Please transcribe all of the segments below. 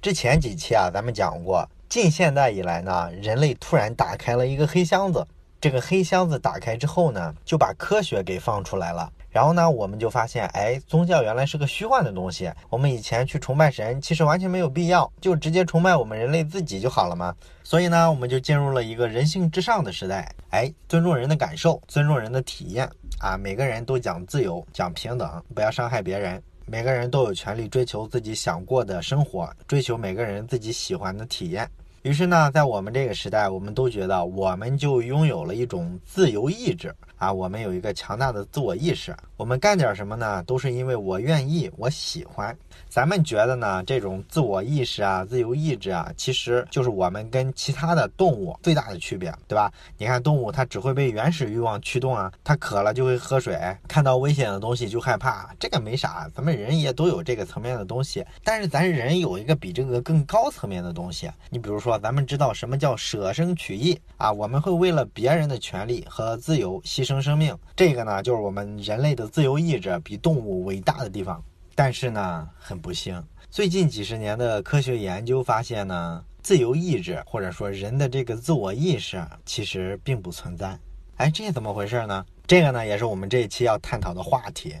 之前几期啊，咱们讲过，近现代以来呢，人类突然打开了一个黑箱子。这个黑箱子打开之后呢，就把科学给放出来了。然后呢，我们就发现，哎，宗教原来是个虚幻的东西。我们以前去崇拜神，其实完全没有必要，就直接崇拜我们人类自己就好了嘛。所以呢，我们就进入了一个人性至上的时代。哎，尊重人的感受，尊重人的体验啊，每个人都讲自由，讲平等，不要伤害别人。每个人都有权利追求自己想过的生活，追求每个人自己喜欢的体验。于是呢，在我们这个时代，我们都觉得我们就拥有了一种自由意志啊，我们有一个强大的自我意识。我们干点什么呢？都是因为我愿意，我喜欢。咱们觉得呢，这种自我意识啊、自由意志啊，其实就是我们跟其他的动物最大的区别，对吧？你看动物它只会被原始欲望驱动啊，它渴了就会喝水，看到危险的东西就害怕，这个没啥。咱们人也都有这个层面的东西，但是咱人有一个比这个更高层面的东西。你比如说，咱们知道什么叫舍生取义啊？我们会为了别人的权利和自由牺牲生生命，这个呢，就是我们人类的。自由意志比动物伟大的地方，但是呢，很不幸，最近几十年的科学研究发现呢，自由意志或者说人的这个自我意识其实并不存在。哎，这怎么回事呢？这个呢，也是我们这一期要探讨的话题。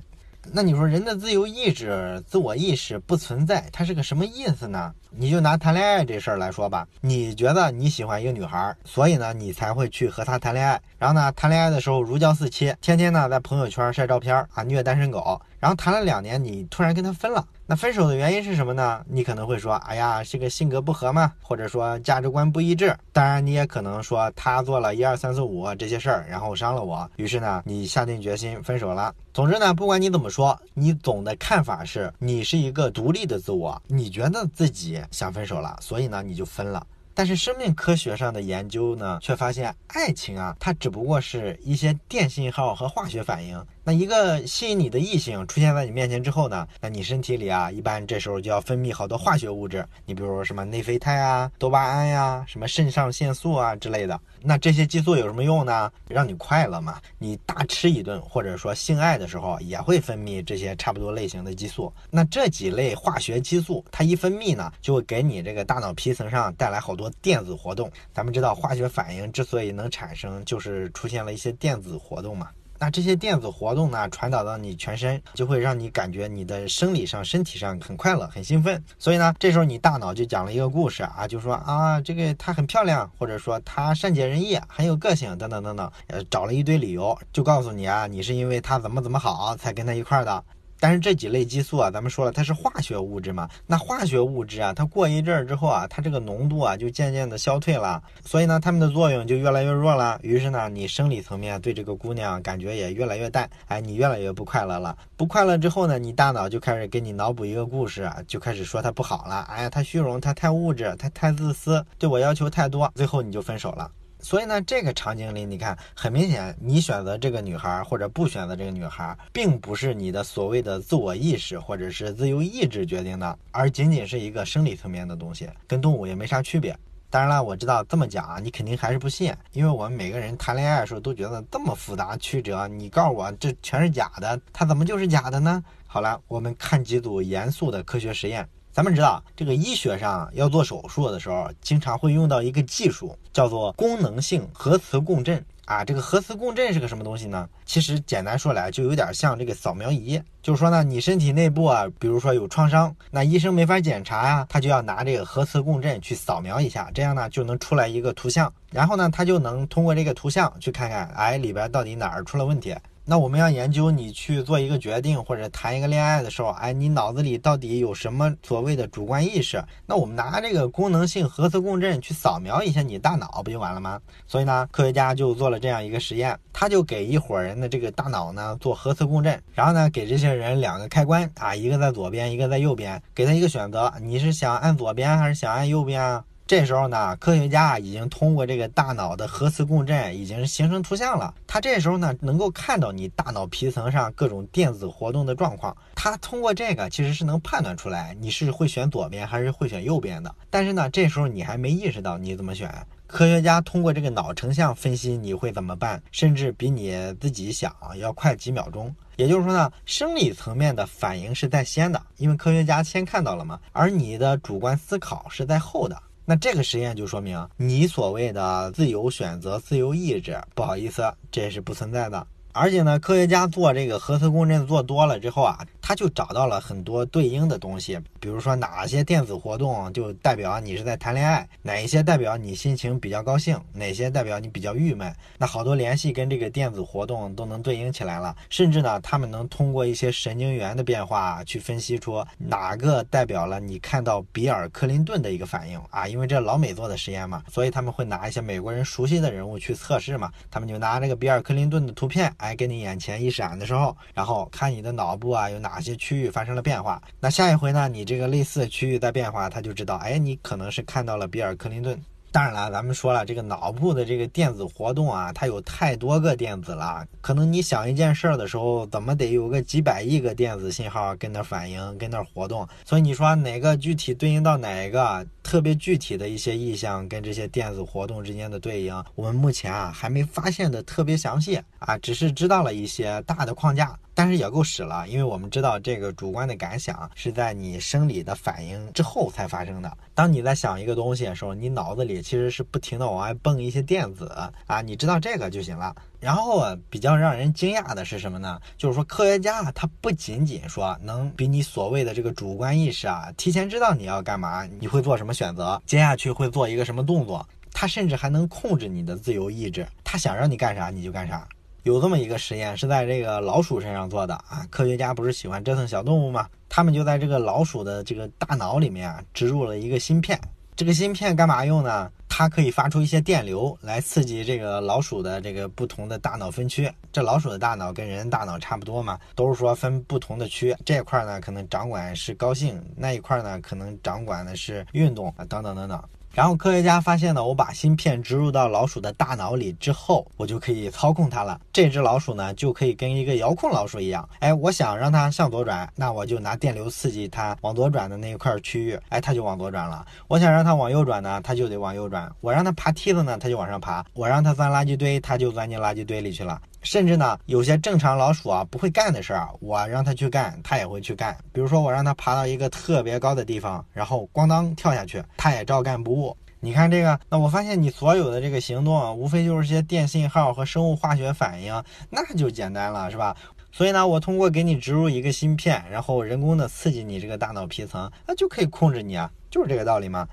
那你说人的自由意志、自我意识不存在，它是个什么意思呢？你就拿谈恋爱这事儿来说吧，你觉得你喜欢一个女孩，所以呢，你才会去和她谈恋爱。然后呢，谈恋爱的时候如胶似漆，天天呢在朋友圈晒照片啊，虐单身狗。然后谈了两年，你突然跟他分了。那分手的原因是什么呢？你可能会说，哎呀，这个性格不合嘛，或者说价值观不一致。当然，你也可能说他做了一二三四五这些事儿，然后伤了我。于是呢，你下定决心分手了。总之呢，不管你怎么说，你总的看法是你是一个独立的自我，你觉得自己想分手了，所以呢，你就分了。但是生命科学上的研究呢，却发现爱情啊，它只不过是一些电信号和化学反应。那一个吸引你的异性出现在你面前之后呢，那你身体里啊，一般这时候就要分泌好多化学物质。你比如说什么内啡肽啊、多巴胺呀、什么肾上腺素啊之类的。那这些激素有什么用呢？让你快乐嘛。你大吃一顿或者说性爱的时候也会分泌这些差不多类型的激素。那这几类化学激素，它一分泌呢，就会给你这个大脑皮层上带来好多电子活动。咱们知道化学反应之所以能产生，就是出现了一些电子活动嘛。那这些电子活动呢，传导到你全身，就会让你感觉你的生理上、身体上很快乐、很兴奋。所以呢，这时候你大脑就讲了一个故事啊，就说啊，这个她很漂亮，或者说她善解人意、很有个性，等等等等，呃，找了一堆理由，就告诉你啊，你是因为她怎么怎么好才跟她一块儿的。但是这几类激素啊，咱们说了，它是化学物质嘛。那化学物质啊，它过一阵儿之后啊，它这个浓度啊就渐渐的消退了，所以呢，它们的作用就越来越弱了。于是呢，你生理层面对这个姑娘感觉也越来越淡，哎，你越来越不快乐了。不快乐之后呢，你大脑就开始给你脑补一个故事，就开始说她不好了。哎呀，她虚荣，她太物质，她太自私，对我要求太多，最后你就分手了。所以呢，这个场景里，你看，很明显，你选择这个女孩或者不选择这个女孩，并不是你的所谓的自我意识或者是自由意志决定的，而仅仅是一个生理层面的东西，跟动物也没啥区别。当然了，我知道这么讲啊，你肯定还是不信，因为我们每个人谈恋爱的时候都觉得这么复杂曲折，你告诉我这全是假的，它怎么就是假的呢？好了，我们看几组严肃的科学实验。咱们知道，这个医学上要做手术的时候，经常会用到一个技术，叫做功能性核磁共振啊。这个核磁共振是个什么东西呢？其实简单说来，就有点像这个扫描仪。就是说呢，你身体内部啊，比如说有创伤，那医生没法检查呀，他就要拿这个核磁共振去扫描一下，这样呢就能出来一个图像，然后呢他就能通过这个图像去看看，哎，里边到底哪儿出了问题。那我们要研究你去做一个决定或者谈一个恋爱的时候，哎，你脑子里到底有什么所谓的主观意识？那我们拿这个功能性核磁共振去扫描一下你大脑，不就完了吗？所以呢，科学家就做了这样一个实验，他就给一伙人的这个大脑呢做核磁共振，然后呢给这些人两个开关啊，一个在左边，一个在右边，给他一个选择，你是想按左边还是想按右边啊？这时候呢，科学家已经通过这个大脑的核磁共振，已经形成图像了。他这时候呢，能够看到你大脑皮层上各种电子活动的状况。他通过这个，其实是能判断出来你是会选左边还是会选右边的。但是呢，这时候你还没意识到你怎么选。科学家通过这个脑成像分析你会怎么办，甚至比你自己想要快几秒钟。也就是说呢，生理层面的反应是在先的，因为科学家先看到了嘛，而你的主观思考是在后的。那这个实验就说明，你所谓的自由选择、自由意志，不好意思，这是不存在的。而且呢，科学家做这个核磁共振做多了之后啊，他就找到了很多对应的东西，比如说哪些电子活动就代表你是在谈恋爱，哪一些代表你心情比较高兴，哪些代表你比较郁闷。那好多联系跟这个电子活动都能对应起来了，甚至呢，他们能通过一些神经元的变化去分析出哪个代表了你看到比尔·克林顿的一个反应啊，因为这老美做的实验嘛，所以他们会拿一些美国人熟悉的人物去测试嘛，他们就拿这个比尔·克林顿的图片。哎，跟你眼前一闪的时候，然后看你的脑部啊有哪些区域发生了变化。那下一回呢，你这个类似的区域在变化，他就知道，哎，你可能是看到了比尔·克林顿。当然了，咱们说了，这个脑部的这个电子活动啊，它有太多个电子了，可能你想一件事儿的时候，怎么得有个几百亿个电子信号跟那反应，跟那活动。所以你说哪个具体对应到哪一个特别具体的一些意象，跟这些电子活动之间的对应，我们目前啊还没发现的特别详细啊，只是知道了一些大的框架。但是也够使了，因为我们知道这个主观的感想是在你生理的反应之后才发生的。当你在想一个东西的时候，你脑子里其实是不停的往外蹦一些电子啊，你知道这个就行了。然后啊，比较让人惊讶的是什么呢？就是说科学家啊他不仅仅说能比你所谓的这个主观意识啊，提前知道你要干嘛，你会做什么选择，接下去会做一个什么动作，他甚至还能控制你的自由意志，他想让你干啥你就干啥。有这么一个实验是在这个老鼠身上做的啊，科学家不是喜欢折腾小动物吗？他们就在这个老鼠的这个大脑里面啊植入了一个芯片。这个芯片干嘛用呢？它可以发出一些电流来刺激这个老鼠的这个不同的大脑分区。这老鼠的大脑跟人大脑差不多嘛，都是说分不同的区。这块呢可能掌管是高兴，那一块呢可能掌管的是运动啊，等等等等。然后科学家发现呢，我把芯片植入到老鼠的大脑里之后，我就可以操控它了。这只老鼠呢，就可以跟一个遥控老鼠一样。哎，我想让它向左转，那我就拿电流刺激它往左转的那一块区域，哎，它就往左转了。我想让它往右转呢，它就得往右转。我让它爬梯子呢，它就往上爬。我让它钻垃圾堆，它就钻进垃圾堆里去了。甚至呢，有些正常老鼠啊不会干的事儿，我让它去干，它也会去干。比如说，我让它爬到一个特别高的地方，然后咣当跳下去，它也照干不误。你看这个，那我发现你所有的这个行动啊，无非就是些电信号和生物化学反应，那就简单了，是吧？所以呢，我通过给你植入一个芯片，然后人工的刺激你这个大脑皮层，那就可以控制你啊，就是这个道理嘛。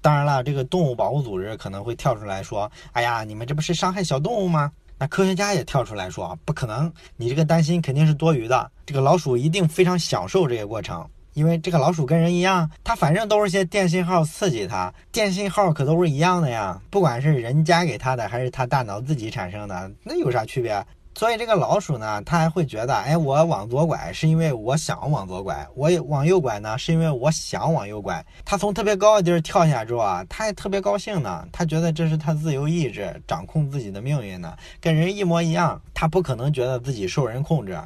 当然了，这个动物保护组织可能会跳出来说：“哎呀，你们这不是伤害小动物吗？”那科学家也跳出来说啊，不可能，你这个担心肯定是多余的。这个老鼠一定非常享受这个过程，因为这个老鼠跟人一样，它反正都是些电信号刺激它，电信号可都是一样的呀，不管是人加给它的还是它大脑自己产生的，那有啥区别？所以这个老鼠呢，它还会觉得，哎，我往左拐是因为我想往左拐，我往右拐呢是因为我想往右拐。它从特别高的地儿跳下之后啊，它还特别高兴呢，它觉得这是它自由意志掌控自己的命运呢，跟人一模一样，它不可能觉得自己受人控制。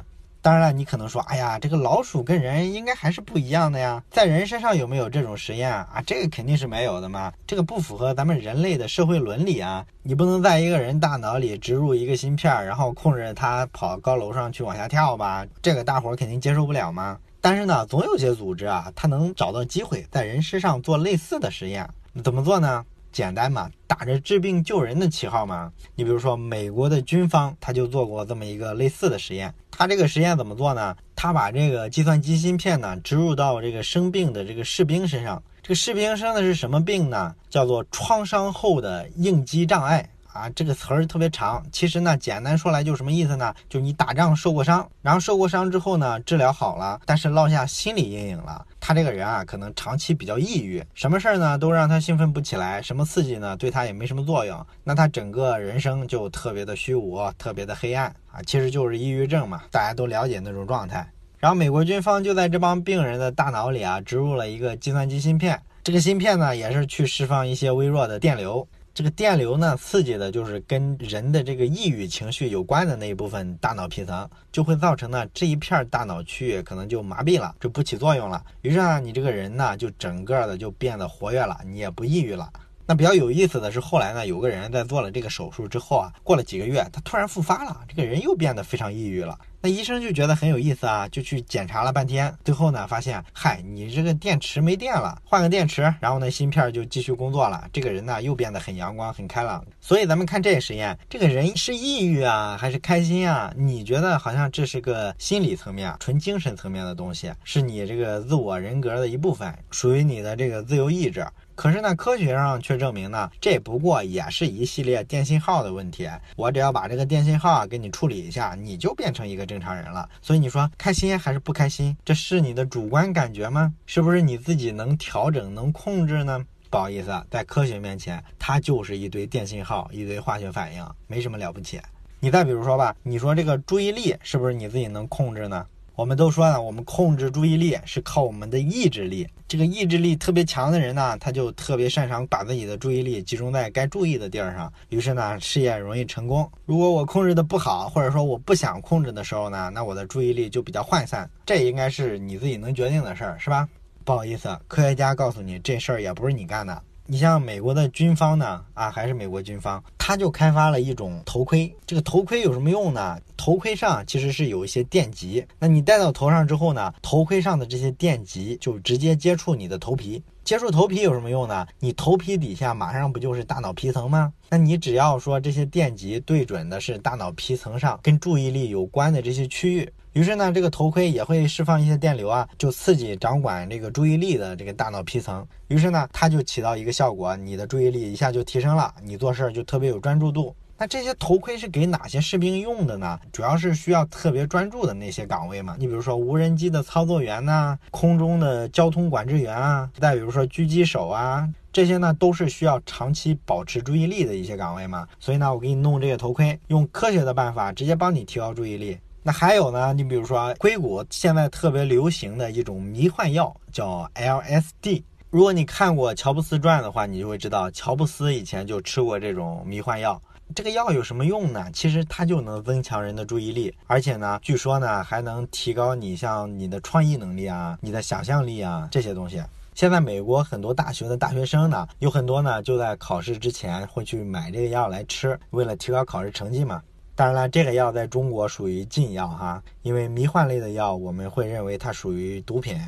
当然了，你可能说，哎呀，这个老鼠跟人应该还是不一样的呀，在人身上有没有这种实验啊？这个肯定是没有的嘛，这个不符合咱们人类的社会伦理啊！你不能在一个人大脑里植入一个芯片，然后控制他跑高楼上去往下跳吧？这个大伙儿肯定接受不了嘛。但是呢，总有些组织啊，他能找到机会在人身上做类似的实验，怎么做呢？简单嘛，打着治病救人的旗号嘛。你比如说，美国的军方他就做过这么一个类似的实验。他这个实验怎么做呢？他把这个计算机芯片呢植入到这个生病的这个士兵身上。这个士兵生的是什么病呢？叫做创伤后的应激障碍。啊，这个词儿特别长，其实呢，简单说来就什么意思呢？就你打仗受过伤，然后受过伤之后呢，治疗好了，但是落下心理阴影了。他这个人啊，可能长期比较抑郁，什么事儿呢都让他兴奋不起来，什么刺激呢对他也没什么作用，那他整个人生就特别的虚无，特别的黑暗啊，其实就是抑郁症嘛，大家都了解那种状态。然后美国军方就在这帮病人的大脑里啊，植入了一个计算机芯片，这个芯片呢也是去释放一些微弱的电流。这个电流呢，刺激的就是跟人的这个抑郁情绪有关的那一部分大脑皮层，就会造成呢这一片大脑区域可能就麻痹了，就不起作用了。于是呢，你这个人呢就整个的就变得活跃了，你也不抑郁了。那比较有意思的是，后来呢，有个人在做了这个手术之后啊，过了几个月，他突然复发了，这个人又变得非常抑郁了。那医生就觉得很有意思啊，就去检查了半天，最后呢，发现，嗨，你这个电池没电了，换个电池，然后呢，芯片就继续工作了。这个人呢，又变得很阳光、很开朗。所以咱们看这个实验，这个人是抑郁啊，还是开心啊？你觉得好像这是个心理层面、纯精神层面的东西，是你这个自我人格的一部分，属于你的这个自由意志。可是呢，科学上却证明呢，这不过也是一系列电信号的问题。我只要把这个电信号啊给你处理一下，你就变成一个正常人了。所以你说开心还是不开心？这是你的主观感觉吗？是不是你自己能调整、能控制呢？不好意思，在科学面前，它就是一堆电信号、一堆化学反应，没什么了不起。你再比如说吧，你说这个注意力是不是你自己能控制呢？我们都说呢，我们控制注意力是靠我们的意志力。这个意志力特别强的人呢，他就特别擅长把自己的注意力集中在该注意的地儿上，于是呢，事业容易成功。如果我控制的不好，或者说我不想控制的时候呢，那我的注意力就比较涣散。这应该是你自己能决定的事儿，是吧？不好意思，科学家告诉你，这事儿也不是你干的。你像美国的军方呢，啊，还是美国军方，他就开发了一种头盔。这个头盔有什么用呢？头盔上其实是有一些电极，那你戴到头上之后呢，头盔上的这些电极就直接接触你的头皮。接触头皮有什么用呢？你头皮底下马上不就是大脑皮层吗？那你只要说这些电极对准的是大脑皮层上跟注意力有关的这些区域。于是呢，这个头盔也会释放一些电流啊，就刺激掌管这个注意力的这个大脑皮层。于是呢，它就起到一个效果，你的注意力一下就提升了，你做事儿就特别有专注度。那这些头盔是给哪些士兵用的呢？主要是需要特别专注的那些岗位嘛。你比如说无人机的操作员呐，空中的交通管制员啊，再比如说狙击手啊，这些呢都是需要长期保持注意力的一些岗位嘛。所以呢，我给你弄这个头盔，用科学的办法直接帮你提高注意力。那还有呢？你比如说硅谷现在特别流行的一种迷幻药叫 LSD。如果你看过乔布斯传的话，你就会知道乔布斯以前就吃过这种迷幻药。这个药有什么用呢？其实它就能增强人的注意力，而且呢，据说呢还能提高你像你的创意能力啊、你的想象力啊这些东西。现在美国很多大学的大学生呢，有很多呢就在考试之前会去买这个药来吃，为了提高考试成绩嘛。当然了，这个药在中国属于禁药哈，因为迷幻类的药我们会认为它属于毒品。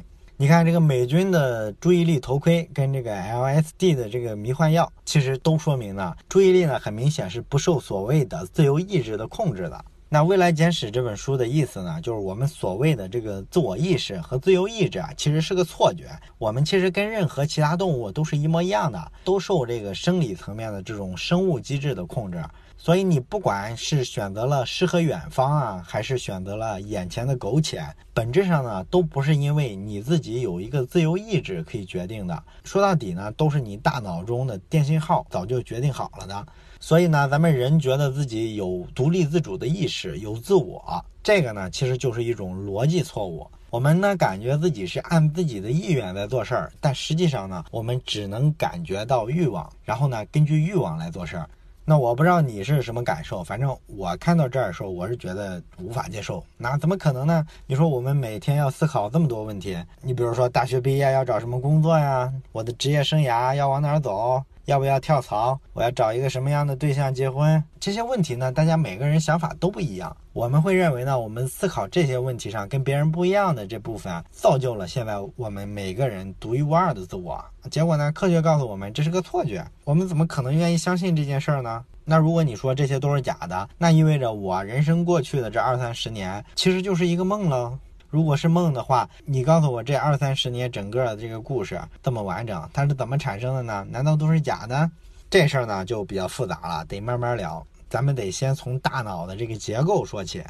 你看这个美军的注意力头盔跟这个 LSD 的这个迷幻药，其实都说明了，注意力呢很明显是不受所谓的自由意志的控制的。那《未来简史》这本书的意思呢，就是我们所谓的这个自我意识和自由意志啊，其实是个错觉。我们其实跟任何其他动物都是一模一样的，都受这个生理层面的这种生物机制的控制。所以你不管是选择了诗和远方啊，还是选择了眼前的苟且，本质上呢，都不是因为你自己有一个自由意志可以决定的。说到底呢，都是你大脑中的电信号早就决定好了的。所以呢，咱们人觉得自己有独立自主的意识，有自我，这个呢，其实就是一种逻辑错误。我们呢，感觉自己是按自己的意愿在做事儿，但实际上呢，我们只能感觉到欲望，然后呢，根据欲望来做事儿。那我不知道你是什么感受，反正我看到这儿的时候，我是觉得无法接受。那怎么可能呢？你说我们每天要思考这么多问题，你比如说大学毕业要找什么工作呀？我的职业生涯要往哪儿走？要不要跳槽？我要找一个什么样的对象结婚？这些问题呢，大家每个人想法都不一样。我们会认为呢，我们思考这些问题上跟别人不一样的这部分，造就了现在我们每个人独一无二的自我。结果呢，科学告诉我们这是个错觉。我们怎么可能愿意相信这件事儿呢？那如果你说这些都是假的，那意味着我人生过去的这二三十年其实就是一个梦了。如果是梦的话，你告诉我这二三十年整个的这个故事这么完整，它是怎么产生的呢？难道都是假的？这事儿呢就比较复杂了，得慢慢聊。咱们得先从大脑的这个结构说起。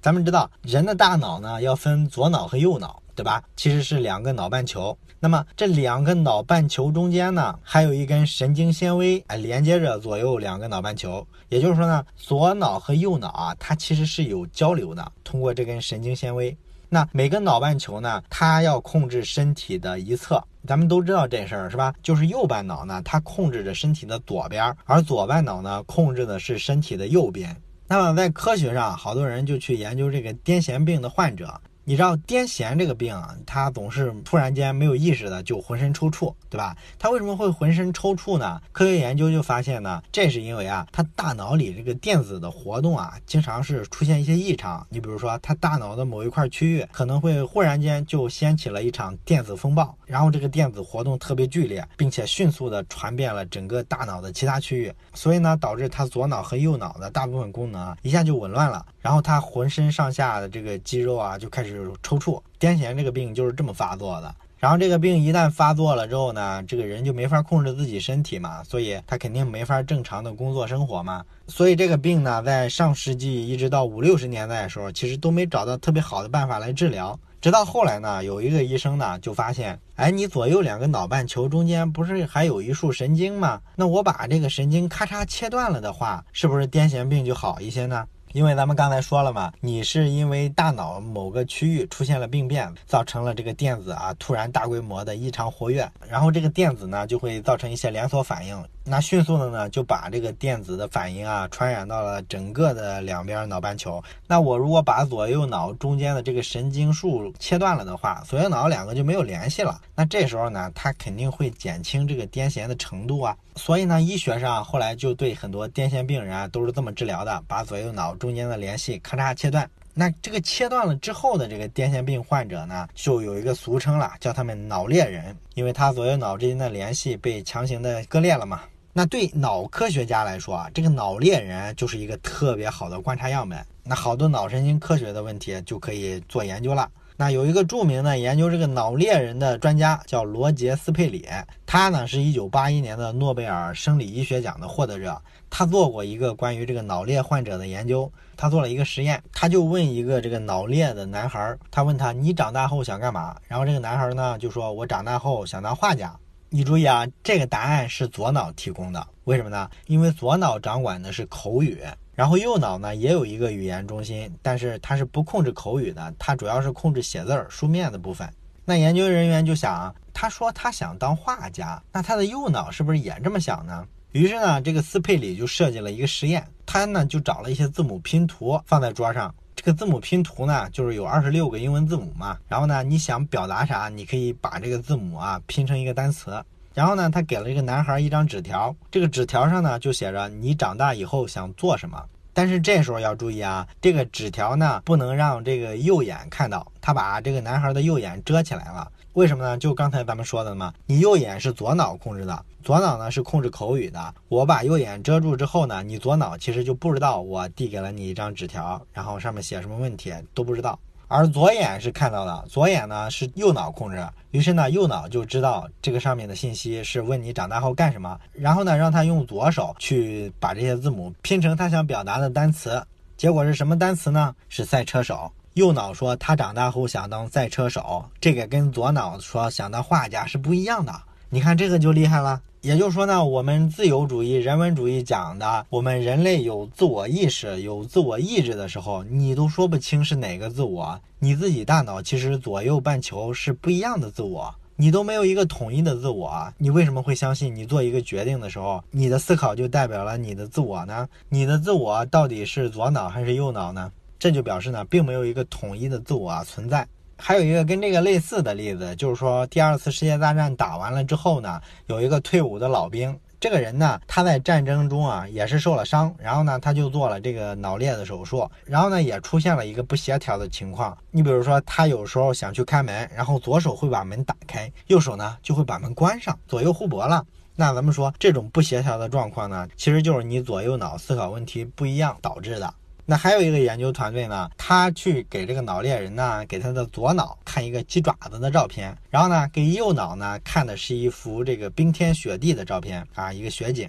咱们知道人的大脑呢要分左脑和右脑，对吧？其实是两个脑半球。那么这两个脑半球中间呢还有一根神经纤维，啊，连接着左右两个脑半球。也就是说呢，左脑和右脑啊，它其实是有交流的，通过这根神经纤维。那每个脑半球呢，它要控制身体的一侧，咱们都知道这事儿是吧？就是右半脑呢，它控制着身体的左边，而左半脑呢，控制的是身体的右边。那么在科学上，好多人就去研究这个癫痫病的患者。你知道癫痫这个病啊，他总是突然间没有意识的就浑身抽搐，对吧？他为什么会浑身抽搐呢？科学研究就发现呢，这是因为啊，他大脑里这个电子的活动啊，经常是出现一些异常。你比如说，他大脑的某一块区域可能会忽然间就掀起了一场电子风暴，然后这个电子活动特别剧烈，并且迅速的传遍了整个大脑的其他区域，所以呢，导致他左脑和右脑的大部分功能一下就紊乱了，然后他浑身上下的这个肌肉啊就开始。就是抽搐，癫痫这个病就是这么发作的。然后这个病一旦发作了之后呢，这个人就没法控制自己身体嘛，所以他肯定没法正常的工作生活嘛。所以这个病呢，在上世纪一直到五六十年代的时候，其实都没找到特别好的办法来治疗。直到后来呢，有一个医生呢就发现，哎，你左右两个脑半球中间不是还有一束神经吗？那我把这个神经咔嚓切断了的话，是不是癫痫病就好一些呢？因为咱们刚才说了嘛，你是因为大脑某个区域出现了病变，造成了这个电子啊突然大规模的异常活跃，然后这个电子呢就会造成一些连锁反应，那迅速的呢就把这个电子的反应啊传染到了整个的两边脑半球。那我如果把左右脑中间的这个神经束切断了的话，左右脑两个就没有联系了。那这时候呢，它肯定会减轻这个癫痫的程度啊。所以呢，医学上后来就对很多癫痫病人啊都是这么治疗的，把左右脑中间的联系咔嚓切断。那这个切断了之后的这个癫痫病患者呢，就有一个俗称了，叫他们脑裂人，因为他左右脑之间的联系被强行的割裂了嘛。那对脑科学家来说啊，这个脑裂人就是一个特别好的观察样本，那好多脑神经科学的问题就可以做研究了。那有一个著名的研究这个脑裂人的专家叫罗杰斯佩里，他呢是一九八一年的诺贝尔生理医学奖的获得者。他做过一个关于这个脑裂患者的研究，他做了一个实验，他就问一个这个脑裂的男孩，他问他你长大后想干嘛？然后这个男孩呢就说，我长大后想当画家。你注意啊，这个答案是左脑提供的，为什么呢？因为左脑掌管的是口语。然后右脑呢也有一个语言中心，但是它是不控制口语的，它主要是控制写字儿、书面的部分。那研究人员就想，他说他想当画家，那他的右脑是不是也这么想呢？于是呢，这个斯佩里就设计了一个实验，他呢就找了一些字母拼图放在桌上，这个字母拼图呢就是有二十六个英文字母嘛，然后呢你想表达啥，你可以把这个字母啊拼成一个单词。然后呢，他给了这个男孩一张纸条，这个纸条上呢就写着你长大以后想做什么。但是这时候要注意啊，这个纸条呢不能让这个右眼看到，他把这个男孩的右眼遮起来了。为什么呢？就刚才咱们说的嘛，你右眼是左脑控制的，左脑呢是控制口语的。我把右眼遮住之后呢，你左脑其实就不知道我递给了你一张纸条，然后上面写什么问题都不知道。而左眼是看到的，左眼呢是右脑控制，于是呢右脑就知道这个上面的信息是问你长大后干什么，然后呢让他用左手去把这些字母拼成他想表达的单词，结果是什么单词呢？是赛车手。右脑说他长大后想当赛车手，这个跟左脑说想当画家是不一样的。你看这个就厉害了。也就是说呢，我们自由主义、人文主义讲的，我们人类有自我意识、有自我意志的时候，你都说不清是哪个自我。你自己大脑其实左右半球是不一样的自我，你都没有一个统一的自我，你为什么会相信你做一个决定的时候，你的思考就代表了你的自我呢？你的自我到底是左脑还是右脑呢？这就表示呢，并没有一个统一的自我存在。还有一个跟这个类似的例子，就是说第二次世界大战打完了之后呢，有一个退伍的老兵，这个人呢，他在战争中啊也是受了伤，然后呢他就做了这个脑裂的手术，然后呢也出现了一个不协调的情况。你比如说他有时候想去开门，然后左手会把门打开，右手呢就会把门关上，左右互搏了。那咱们说这种不协调的状况呢，其实就是你左右脑思考问题不一样导致的。那还有一个研究团队呢，他去给这个脑猎人呢，给他的左脑看一个鸡爪子的照片，然后呢，给右脑呢看的是一幅这个冰天雪地的照片啊，一个雪景。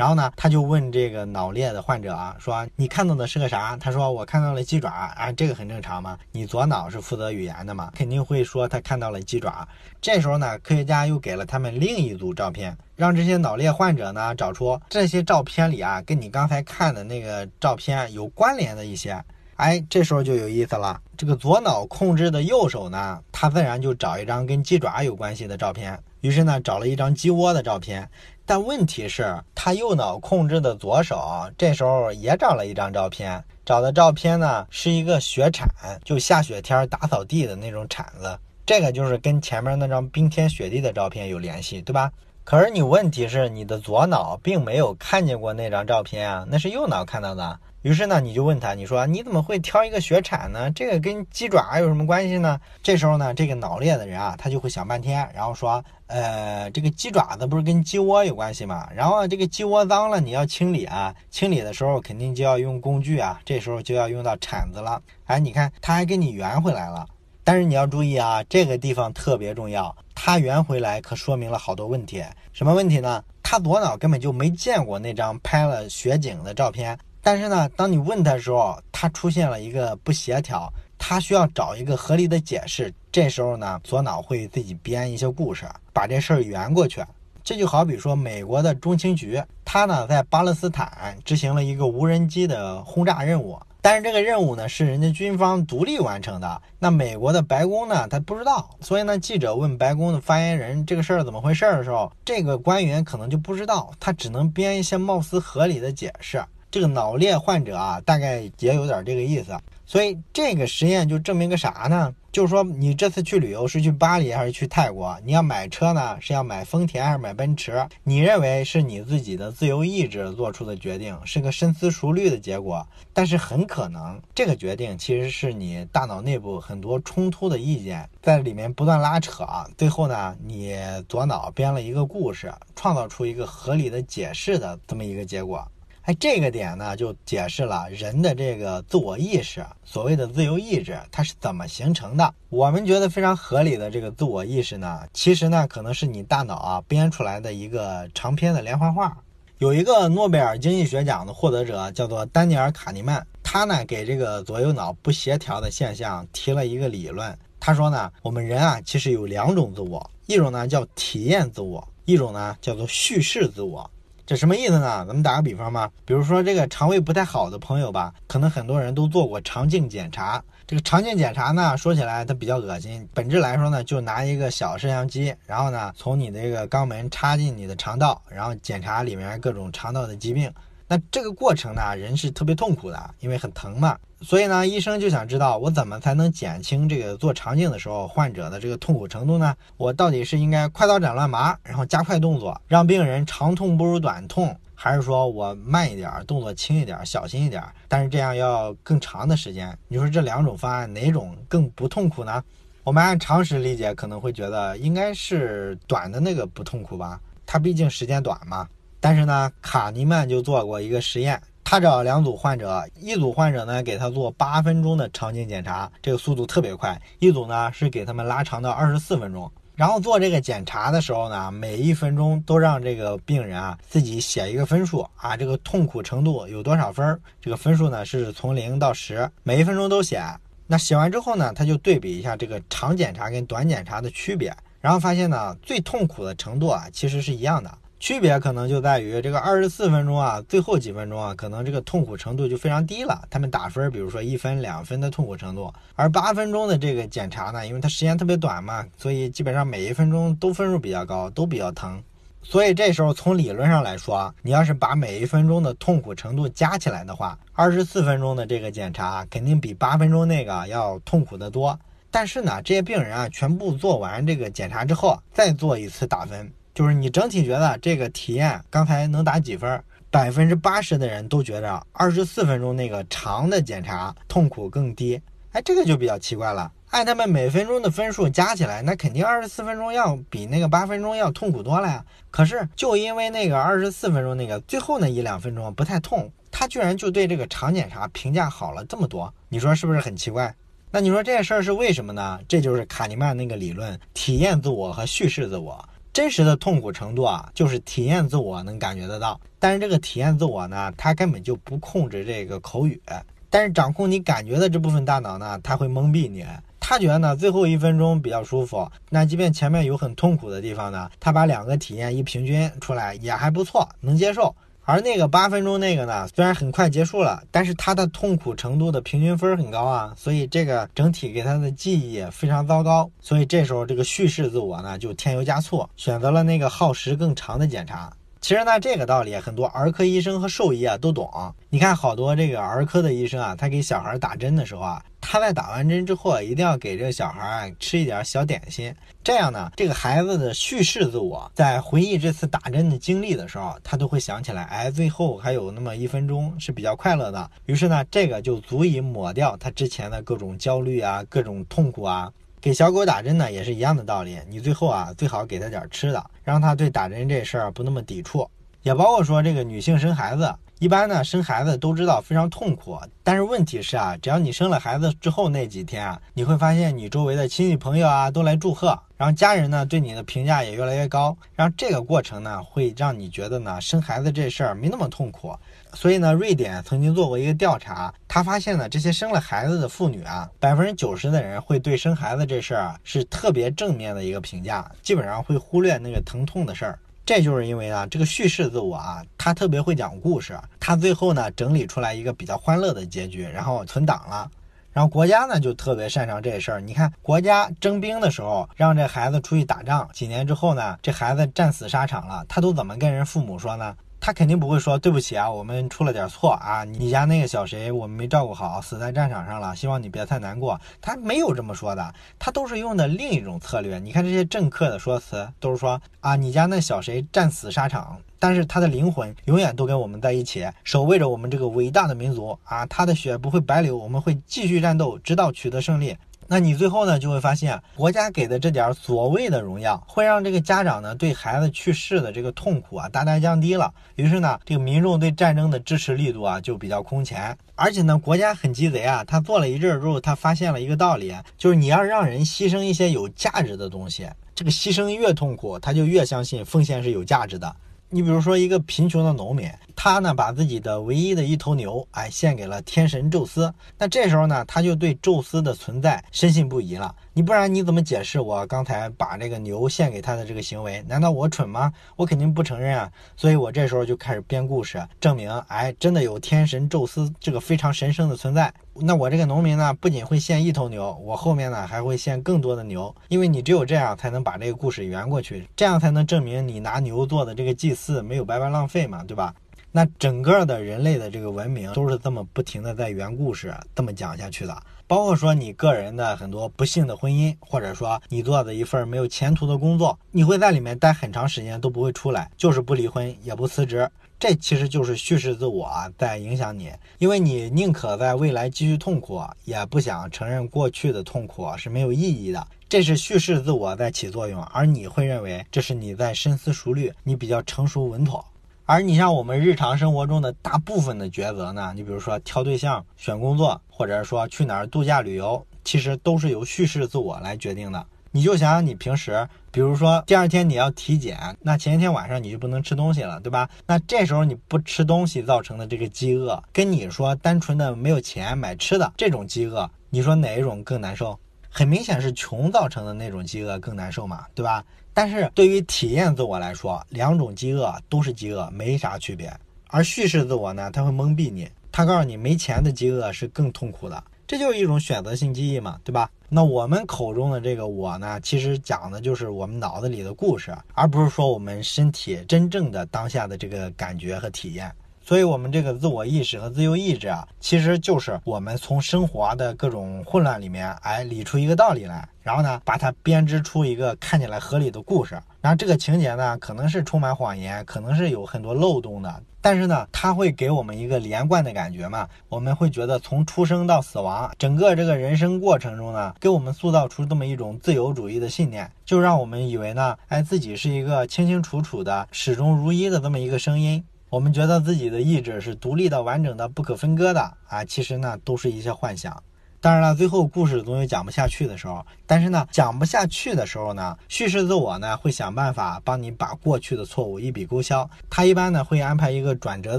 然后呢，他就问这个脑裂的患者啊，说你看到的是个啥？他说我看到了鸡爪啊，这个很正常嘛，你左脑是负责语言的嘛，肯定会说他看到了鸡爪。这时候呢，科学家又给了他们另一组照片。让这些脑裂患者呢找出这些照片里啊，跟你刚才看的那个照片有关联的一些，哎，这时候就有意思了。这个左脑控制的右手呢，他自然就找一张跟鸡爪有关系的照片，于是呢，找了一张鸡窝的照片。但问题是，他右脑控制的左手这时候也找了一张照片，找的照片呢是一个雪铲，就下雪天打扫地的那种铲子。这个就是跟前面那张冰天雪地的照片有联系，对吧？可是你问题是，你的左脑并没有看见过那张照片啊，那是右脑看到的。于是呢，你就问他，你说你怎么会挑一个雪铲呢？这个跟鸡爪有什么关系呢？这时候呢，这个脑裂的人啊，他就会想半天，然后说，呃，这个鸡爪子不是跟鸡窝有关系吗？然后这个鸡窝脏了，你要清理啊，清理的时候肯定就要用工具啊，这时候就要用到铲子了。哎，你看他还给你圆回来了，但是你要注意啊，这个地方特别重要，他圆回来可说明了好多问题。什么问题呢？他左脑根本就没见过那张拍了雪景的照片。但是呢，当你问他的时候，他出现了一个不协调，他需要找一个合理的解释。这时候呢，左脑会自己编一些故事，把这事儿圆过去。这就好比说，美国的中情局，他呢在巴勒斯坦执行了一个无人机的轰炸任务，但是这个任务呢是人家军方独立完成的。那美国的白宫呢，他不知道，所以呢，记者问白宫的发言人这个事儿怎么回事的时候，这个官员可能就不知道，他只能编一些貌似合理的解释。这个脑裂患者啊，大概也有点这个意思，所以这个实验就证明个啥呢？就是说你这次去旅游是去巴黎还是去泰国？你要买车呢，是要买丰田还是买奔驰？你认为是你自己的自由意志做出的决定，是个深思熟虑的结果，但是很可能这个决定其实是你大脑内部很多冲突的意见在里面不断拉扯，最后呢，你左脑编了一个故事，创造出一个合理的解释的这么一个结果。哎，这个点呢，就解释了人的这个自我意识，所谓的自由意志，它是怎么形成的。我们觉得非常合理的这个自我意识呢，其实呢，可能是你大脑啊编出来的一个长篇的连环画。有一个诺贝尔经济学奖的获得者叫做丹尼尔·卡尼曼，他呢给这个左右脑不协调的现象提了一个理论。他说呢，我们人啊，其实有两种自我，一种呢叫体验自我，一种呢叫做叙事自我。这什么意思呢？咱们打个比方吧，比如说这个肠胃不太好的朋友吧，可能很多人都做过肠镜检查。这个肠镜检查呢，说起来它比较恶心，本质来说呢，就拿一个小摄像机，然后呢，从你的这个肛门插进你的肠道，然后检查里面各种肠道的疾病。那这个过程呢，人是特别痛苦的，因为很疼嘛。所以呢，医生就想知道我怎么才能减轻这个做肠镜的时候患者的这个痛苦程度呢？我到底是应该快刀斩乱麻，然后加快动作，让病人长痛不如短痛，还是说我慢一点，动作轻一点，小心一点，但是这样要更长的时间？你说这两种方案哪种更不痛苦呢？我们按常识理解，可能会觉得应该是短的那个不痛苦吧？它毕竟时间短嘛。但是呢，卡尼曼就做过一个实验，他找两组患者，一组患者呢给他做八分钟的肠镜检查，这个速度特别快；一组呢是给他们拉长到二十四分钟。然后做这个检查的时候呢，每一分钟都让这个病人啊自己写一个分数啊，这个痛苦程度有多少分？这个分数呢是从零到十，每一分钟都写。那写完之后呢，他就对比一下这个长检查跟短检查的区别，然后发现呢，最痛苦的程度啊其实是一样的。区别可能就在于这个二十四分钟啊，最后几分钟啊，可能这个痛苦程度就非常低了。他们打分，比如说一分、两分的痛苦程度，而八分钟的这个检查呢，因为它时间特别短嘛，所以基本上每一分钟都分数比较高，都比较疼。所以这时候从理论上来说，你要是把每一分钟的痛苦程度加起来的话，二十四分钟的这个检查肯定比八分钟那个要痛苦得多。但是呢，这些病人啊，全部做完这个检查之后，再做一次打分。就是你整体觉得这个体验刚才能打几分？百分之八十的人都觉得二十四分钟那个长的检查痛苦更低。哎，这个就比较奇怪了。按他们每分钟的分数加起来，那肯定二十四分钟要比那个八分钟要痛苦多了呀。可是就因为那个二十四分钟那个最后那一两分钟不太痛，他居然就对这个长检查评价好了这么多。你说是不是很奇怪？那你说这事儿是为什么呢？这就是卡尼曼那个理论：体验自我和叙事自我。真实的痛苦程度啊，就是体验自我能感觉得到，但是这个体验自我呢，它根本就不控制这个口语，但是掌控你感觉的这部分大脑呢，他会蒙蔽你，他觉得呢最后一分钟比较舒服，那即便前面有很痛苦的地方呢，他把两个体验一平均出来也还不错，能接受。而那个八分钟那个呢，虽然很快结束了，但是他的痛苦程度的平均分很高啊，所以这个整体给他的记忆非常糟糕。所以这时候这个叙事自我呢就添油加醋，选择了那个耗时更长的检查。其实呢，这个道理很多儿科医生和兽医啊都懂。你看，好多这个儿科的医生啊，他给小孩打针的时候啊，他在打完针之后啊，一定要给这个小孩啊吃一点小点心。这样呢，这个孩子的叙事自我在回忆这次打针的经历的时候，他都会想起来，哎，最后还有那么一分钟是比较快乐的。于是呢，这个就足以抹掉他之前的各种焦虑啊、各种痛苦啊。给小狗打针呢，也是一样的道理。你最后啊，最好给它点吃的，让它对打针这事儿不那么抵触。也包括说，这个女性生孩子，一般呢生孩子都知道非常痛苦，但是问题是啊，只要你生了孩子之后那几天啊，你会发现你周围的亲戚朋友啊都来祝贺，然后家人呢对你的评价也越来越高，然后这个过程呢会让你觉得呢生孩子这事儿没那么痛苦。所以呢，瑞典曾经做过一个调查，他发现呢，这些生了孩子的妇女啊，百分之九十的人会对生孩子这事儿啊是特别正面的一个评价，基本上会忽略那个疼痛的事儿。这就是因为啊，这个叙事自我啊，他特别会讲故事，他最后呢整理出来一个比较欢乐的结局，然后存档了。然后国家呢就特别擅长这事儿，你看国家征兵的时候，让这孩子出去打仗，几年之后呢，这孩子战死沙场了，他都怎么跟人父母说呢？他肯定不会说对不起啊，我们出了点错啊，你家那个小谁我们没照顾好，死在战场上了，希望你别太难过。他没有这么说的，他都是用的另一种策略。你看这些政客的说辞，都是说啊，你家那小谁战死沙场，但是他的灵魂永远都跟我们在一起，守卫着我们这个伟大的民族啊，他的血不会白流，我们会继续战斗，直到取得胜利。那你最后呢，就会发现国家给的这点所谓的荣耀，会让这个家长呢对孩子去世的这个痛苦啊大大降低了。于是呢，这个民众对战争的支持力度啊就比较空前。而且呢，国家很鸡贼啊，他做了一阵儿之后，他发现了一个道理，就是你要让人牺牲一些有价值的东西，这个牺牲越痛苦，他就越相信奉献是有价值的。你比如说一个贫穷的农民。他呢，把自己的唯一的一头牛，哎，献给了天神宙斯。那这时候呢，他就对宙斯的存在深信不疑了。你不然你怎么解释我刚才把这个牛献给他的这个行为？难道我蠢吗？我肯定不承认啊。所以我这时候就开始编故事，证明，哎，真的有天神宙斯这个非常神圣的存在。那我这个农民呢，不仅会献一头牛，我后面呢还会献更多的牛，因为你只有这样才能把这个故事圆过去，这样才能证明你拿牛做的这个祭祀没有白白浪费嘛，对吧？那整个的人类的这个文明都是这么不停的在圆故事，这么讲下去的。包括说你个人的很多不幸的婚姻，或者说你做的一份没有前途的工作，你会在里面待很长时间都不会出来，就是不离婚也不辞职。这其实就是叙事自我在影响你，因为你宁可在未来继续痛苦，也不想承认过去的痛苦是没有意义的。这是叙事自我在起作用，而你会认为这是你在深思熟虑，你比较成熟稳妥。而你像我们日常生活中的大部分的抉择呢，你比如说挑对象、选工作，或者说去哪儿度假旅游，其实都是由叙事自我来决定的。你就想想你平时，比如说第二天你要体检，那前一天晚上你就不能吃东西了，对吧？那这时候你不吃东西造成的这个饥饿，跟你说单纯的没有钱买吃的这种饥饿，你说哪一种更难受？很明显是穷造成的那种饥饿更难受嘛，对吧？但是对于体验自我来说，两种饥饿都是饥饿，没啥区别。而叙事自我呢，它会蒙蔽你，它告诉你没钱的饥饿是更痛苦的，这就是一种选择性记忆嘛，对吧？那我们口中的这个我呢，其实讲的就是我们脑子里的故事，而不是说我们身体真正的当下的这个感觉和体验。所以，我们这个自我意识和自由意志啊，其实就是我们从生活的各种混乱里面，哎，理出一个道理来，然后呢，把它编织出一个看起来合理的故事。然后这个情节呢，可能是充满谎言，可能是有很多漏洞的，但是呢，它会给我们一个连贯的感觉嘛。我们会觉得从出生到死亡，整个这个人生过程中呢，给我们塑造出这么一种自由主义的信念，就让我们以为呢，哎，自己是一个清清楚楚的、始终如一的这么一个声音。我们觉得自己的意志是独立的、完整的、不可分割的啊，其实呢都是一些幻想。当然了，最后故事总有讲不下去的时候。但是呢，讲不下去的时候呢，叙事自我呢会想办法帮你把过去的错误一笔勾销。他一般呢会安排一个转折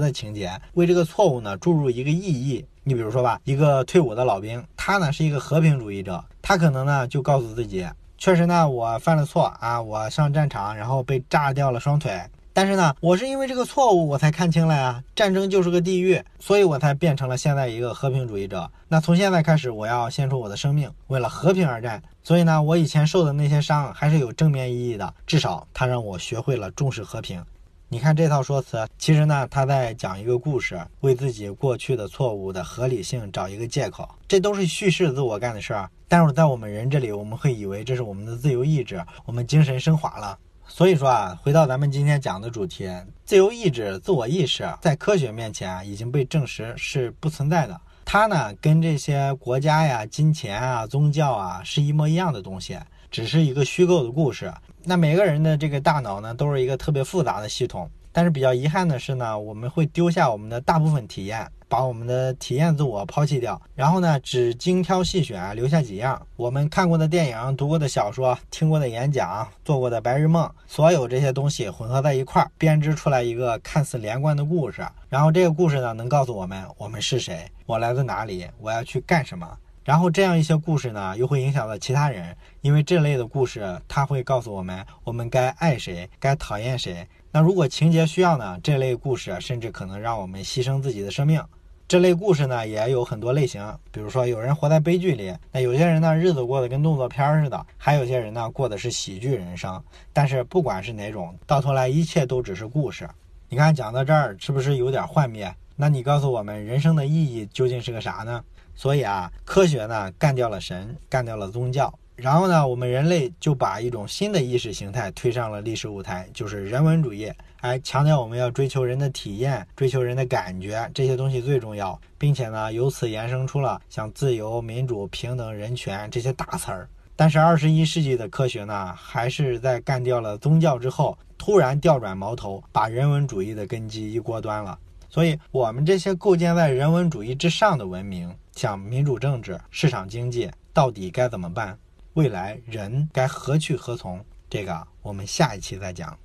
的情节，为这个错误呢注入一个意义。你比如说吧，一个退伍的老兵，他呢是一个和平主义者，他可能呢就告诉自己，确实呢我犯了错啊，我上战场然后被炸掉了双腿。但是呢，我是因为这个错误我才看清了呀，战争就是个地狱，所以我才变成了现在一个和平主义者。那从现在开始，我要献出我的生命，为了和平而战。所以呢，我以前受的那些伤还是有正面意义的，至少它让我学会了重视和平。你看这套说辞，其实呢，他在讲一个故事，为自己过去的错误的合理性找一个借口，这都是叙事自我干的事儿。但是在我们人这里，我们会以为这是我们的自由意志，我们精神升华了。所以说啊，回到咱们今天讲的主题，自由意志、自我意识在科学面前啊已经被证实是不存在的。它呢跟这些国家呀、金钱啊、宗教啊是一模一样的东西，只是一个虚构的故事。那每个人的这个大脑呢都是一个特别复杂的系统，但是比较遗憾的是呢，我们会丢下我们的大部分体验。把我们的体验自我抛弃掉，然后呢，只精挑细选，留下几样我们看过的电影、读过的小说、听过的演讲、做过的白日梦，所有这些东西混合在一块儿，编织出来一个看似连贯的故事。然后这个故事呢，能告诉我们我们是谁，我来自哪里，我要去干什么。然后这样一些故事呢，又会影响到其他人，因为这类的故事，它会告诉我们我们该爱谁，该讨厌谁。那如果情节需要呢，这类故事甚至可能让我们牺牲自己的生命。这类故事呢也有很多类型，比如说有人活在悲剧里，那有些人呢日子过得跟动作片似的，还有些人呢过的是喜剧人生。但是不管是哪种，到头来一切都只是故事。你看讲到这儿是不是有点幻灭？那你告诉我们人生的意义究竟是个啥呢？所以啊，科学呢干掉了神，干掉了宗教。然后呢，我们人类就把一种新的意识形态推上了历史舞台，就是人文主义。哎，强调我们要追求人的体验，追求人的感觉，这些东西最重要，并且呢，由此延伸出了像自由、民主、平等、人权这些大词儿。但是二十一世纪的科学呢，还是在干掉了宗教之后，突然调转矛头，把人文主义的根基一锅端了。所以，我们这些构建在人文主义之上的文明，像民主政治、市场经济，到底该怎么办？未来人该何去何从？这个我们下一期再讲。